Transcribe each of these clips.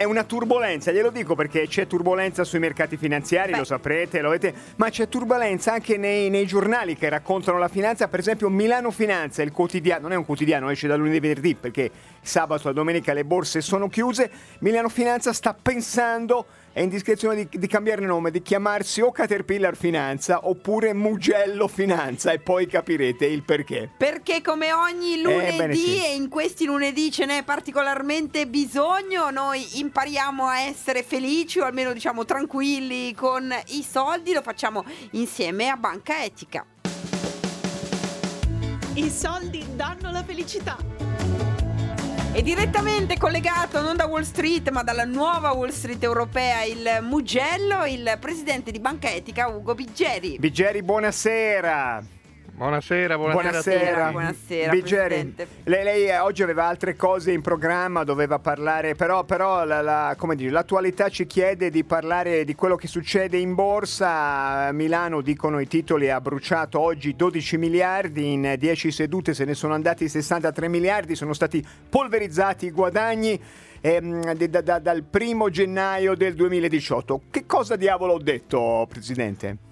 è una turbolenza, glielo dico perché c'è turbolenza sui mercati finanziari, Beh. lo saprete, lo avete, ma c'è turbolenza anche nei, nei, giornali che raccontano la finanza, per esempio Milano Finanza, il quotidiano, non è un quotidiano, esce da lunedì venerdì perché sabato e domenica le borse sono chiuse, Milano Finanza sta pensando è indiscrezione di, di cambiare nome, di chiamarsi o Caterpillar Finanza oppure Mugello Finanza e poi capirete il perché. Perché come ogni eh, lunedì eh, sì. e in questi lunedì ce n'è particolarmente bisogno, noi impariamo a essere felici o almeno diciamo tranquilli con i soldi, lo facciamo insieme a Banca Etica. I soldi danno la felicità. E direttamente collegato non da Wall Street ma dalla nuova Wall Street europea il Mugello, il presidente di Banca Etica Ugo Biggeri. Biggeri, buonasera. Buonasera, buonasera. Buonasera, buonasera Biggeri, lei, lei, eh, oggi aveva altre cose in programma, doveva parlare, però, però la, la, dire, l'attualità ci chiede di parlare di quello che succede in borsa. A Milano, dicono i titoli, ha bruciato oggi 12 miliardi, in 10 sedute se ne sono andati 63 miliardi, sono stati polverizzati i guadagni. Ehm, da, da, dal primo gennaio del 2018. Che cosa diavolo ho detto, Presidente?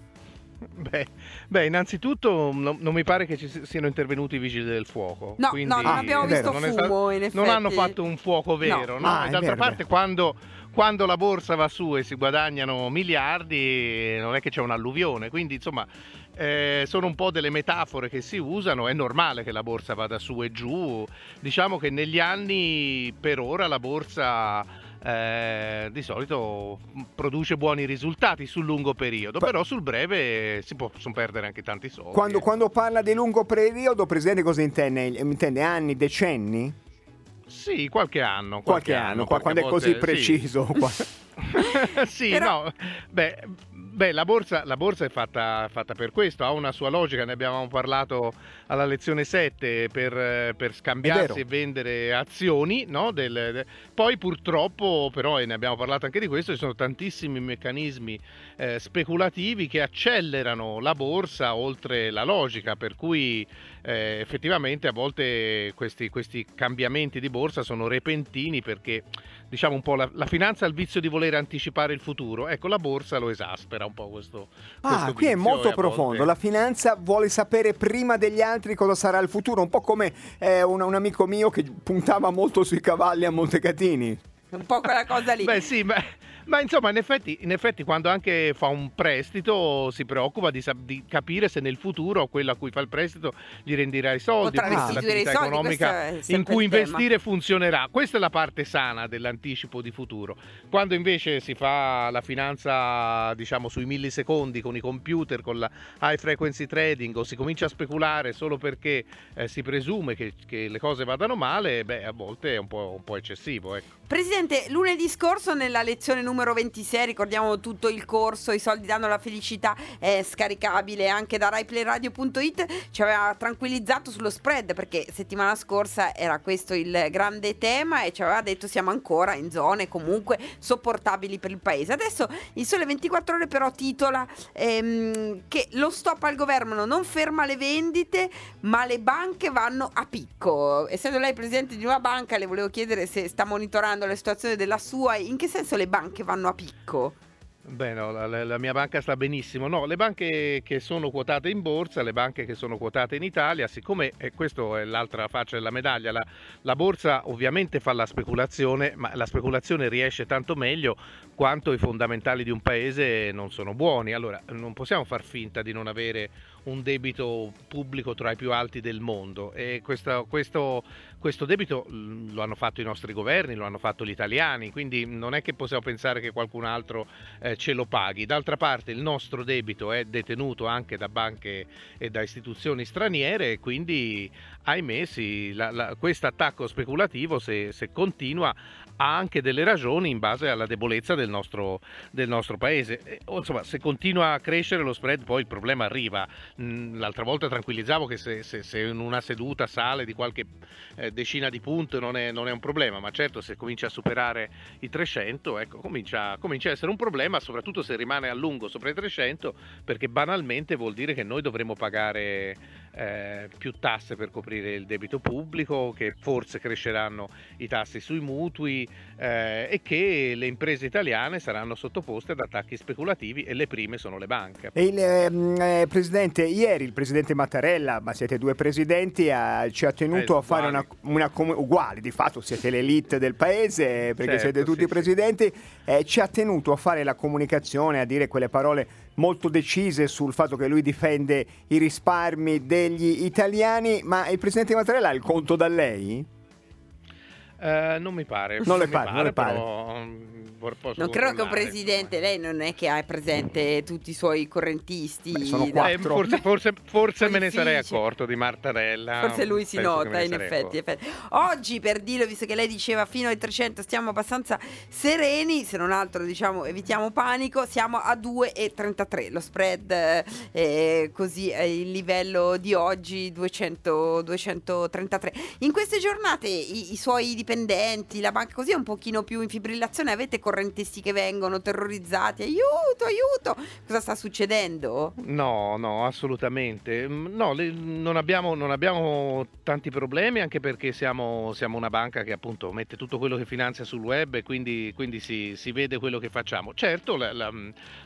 Beh, beh, innanzitutto no, non mi pare che ci siano intervenuti i vigili del fuoco. No, quindi, no non abbiamo visto non fumo, in effetti. Non hanno fatto un fuoco vero, no? no? Ah, D'altra parte, quando, quando, la borsa va su e si guadagnano miliardi, non è che c'è un'alluvione. Quindi, insomma, eh, sono un po' delle metafore che si usano. È normale che la borsa vada su e giù. Diciamo che negli anni, per ora, la borsa eh, di solito produce buoni risultati sul lungo periodo, però sul breve si possono perdere anche tanti soldi. Quando, quando parla di lungo periodo, Presidente, cosa intende? Intende anni, decenni? Sì, qualche anno. Qualche, qualche anno, qualche quando volte, è così preciso. Sì, sì però... no, beh, Beh, la borsa, la borsa è fatta, fatta, per questo, ha una sua logica, ne abbiamo parlato alla lezione 7 per, per scambiarsi e vendere azioni, no? del, de... poi purtroppo però, e ne abbiamo parlato anche di questo, ci sono tantissimi meccanismi eh, speculativi che accelerano la borsa oltre la logica, per cui eh, effettivamente a volte questi, questi cambiamenti di borsa sono repentini perché diciamo un po' la, la, finanza ha il vizio di voler anticipare il futuro. Ecco, la borsa lo esaspera un po' questo. Ah, questo qui è molto profondo. La finanza vuole sapere prima degli altri cosa sarà il futuro, un po' come eh, un, un amico mio che puntava molto sui cavalli a Montecatini. Un po' quella cosa lì. Beh, sì, ma ma insomma, in effetti, in effetti, quando anche fa un prestito si preoccupa di, di, capire se nel futuro quello a cui fa il prestito gli renderà i soldi, l'attività economica in cui investire funzionerà. Questa è la parte sana dell'anticipo di futuro. Quando invece si fa la finanza, diciamo, sui millisecondi con i computer, con la high frequency trading o si comincia a speculare solo perché eh, si presume che, che, le cose vadano male, beh, a volte è un po', un po eccessivo. Ecco. Presidente, lunedì scorso nella lezione numero numero 26, ricordiamo tutto il corso, i soldi danno la felicità, è scaricabile anche da raiplayradio.it, ci aveva tranquillizzato sullo spread perché settimana scorsa era questo il grande tema e ci aveva detto siamo ancora in zone comunque sopportabili per il paese. Adesso il Sole 24 ore però titola ehm, che lo stop al governo non ferma le vendite ma le banche vanno a picco. Essendo lei presidente di una banca le volevo chiedere se sta monitorando la situazione della sua, in che senso le banche vanno a picco? Beh, no, la, la, mia banca sta benissimo. No, le banche che sono quotate in borsa, le banche che sono quotate in Italia, siccome e questa è l'altra faccia della medaglia, la, la, borsa ovviamente fa la speculazione, ma la speculazione riesce tanto meglio quanto i fondamentali di un paese non sono buoni. Allora, non possiamo far finta di non avere un debito pubblico tra i più alti del mondo e questo, questo, questo debito mm, lo hanno fatto i nostri governi, lo hanno fatto gli italiani, quindi non è che possiamo pensare che qualcun altro eh, ce lo paghi. D'altra parte il nostro debito è detenuto anche da banche e da istituzioni straniere e quindi ahimè sì, questo attacco speculativo se, se continua ha anche delle ragioni in base alla debolezza del nostro, del nostro paese. E, insomma, se continua a crescere lo spread, poi il problema arriva. L'altra volta tranquillizzavo che se, se, se in una seduta sale di qualche eh, decina di punti non è, non è, un problema, ma certo se comincia a superare i 300, ecco, comincia, comincia a essere un problema, soprattutto se rimane a lungo sopra i 300, perché banalmente vuol dire che noi dovremo pagare eh, più tasse per coprire il debito pubblico, che forse cresceranno i tassi sui mutui eh, e che le imprese italiane saranno sottoposte ad attacchi speculativi e le prime sono le banche. Il, ehm, eh, Presidente, ieri il Presidente Mattarella, ma siete due Presidenti, ha- ci ha tenuto Eh, a fare una, una com- uguali, di fatto siete l'elite del Paese perché Certo, siete tutti sì, sì. Presidenti, eh, ci ha tenuto a fare la comunicazione, a dire quelle parole molto decise sul fatto che lui difende i risparmi degli italiani, ma il Presidente Mattarella ha il conto da lei? Eh, non mi pare. Non le pare, non le pare. però, mm, Non credo che un presidente, lei non è che ha presente tutti i suoi correntisti. Beh, sono da- quattro. Eh, forse forse- forse me ne sarei accorto di Martarella. Forse lui si nota, in effetti, effetti. Oggi, per dirlo, visto che lei diceva fino ai 300 stiamo abbastanza sereni, se non altro diciamo evitiamo panico, siamo a 2,33. Lo spread eh, è così è il livello di oggi 200, 233. In queste giornate i, i suoi dipendenti, la banca così è un pochino più in fibrillazione, avete correntisti che vengono terrorizzati, aiuto, aiuto. Cosa sta succedendo? No, no, assolutamente. Mm, No, le- non, abbiamo, non abbiamo tanti problemi anche perché siamo, siamo una banca che appunto mette tutto quello che finanzia sul web e quindi, quindi si, si vede quello che facciamo. Certo, la, la-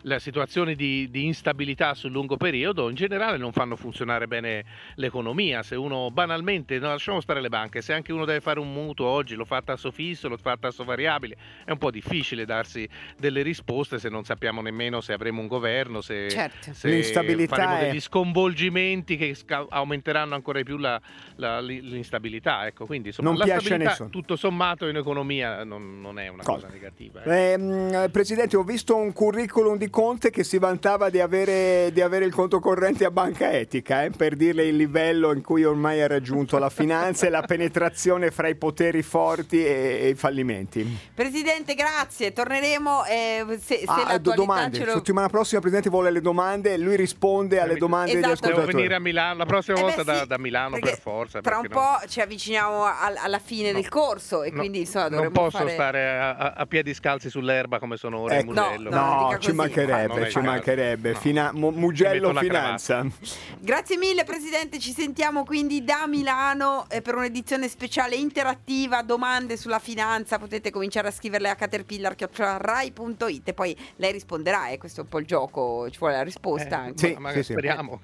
la situazione di, di instabilità sul lungo periodo in generale non fanno funzionare bene l'economia. Se uno banalmente, no, lasciamo stare le banche, se anche uno deve fare un mutuo oggi, lo fa a tasso fisso, lo fa a tasso variabile, è un po' difficile darsi delle risposte se non sappiamo nemmeno se avremo un governo, se, Certo. se L'instabilità faremo è- degli sconvolgimenti che sca- aumenteranno ancora di più la- la- li- l'instabilità. Ecco, quindi insomma, Non la piace a nessuno. tutto sommato in economia non, non è una Cosa? cosa negativa. ecco. Ehm, Presidente, ho visto un curriculum di Conte che si vantava di avere, di avere il conto corrente a banca etica, eh, per dirle il livello in cui ormai ha raggiunto la finanza e la penetrazione fra i poteri forti e, e i fallimenti. Presidente, grazie. Torneremo eh, se, se Ah, do- domande. ce lo... Settimana prossima il Presidente vuole le domande, lui risponde alle Esatto, domande degli Devo Devo ascoltatori. venire a Milano la prossima Eh volta da, sì, da Milano perché per forza. Tra un no- po' ci avviciniamo al- alla fine No. del corso e no- quindi insomma non dovremmo posso fare... stare a, a- piedi scalzi sull'erba come sono ora Ecco, in no, Mugello. no, ci mancherebbe, Non è ci mancherebbe. Mugello Finanza. Grazie mille Presidente, ci sentiamo quindi da Milano eh, per un'edizione speciale interattiva, domande sulla finanza, potete cominciare a scriverle a caterpillar.rai.it e poi lei risponderà, eh, questo è un po' il gioco, ci vuole la risposta Eh, anche. Sì, ma- ma sì. speriamo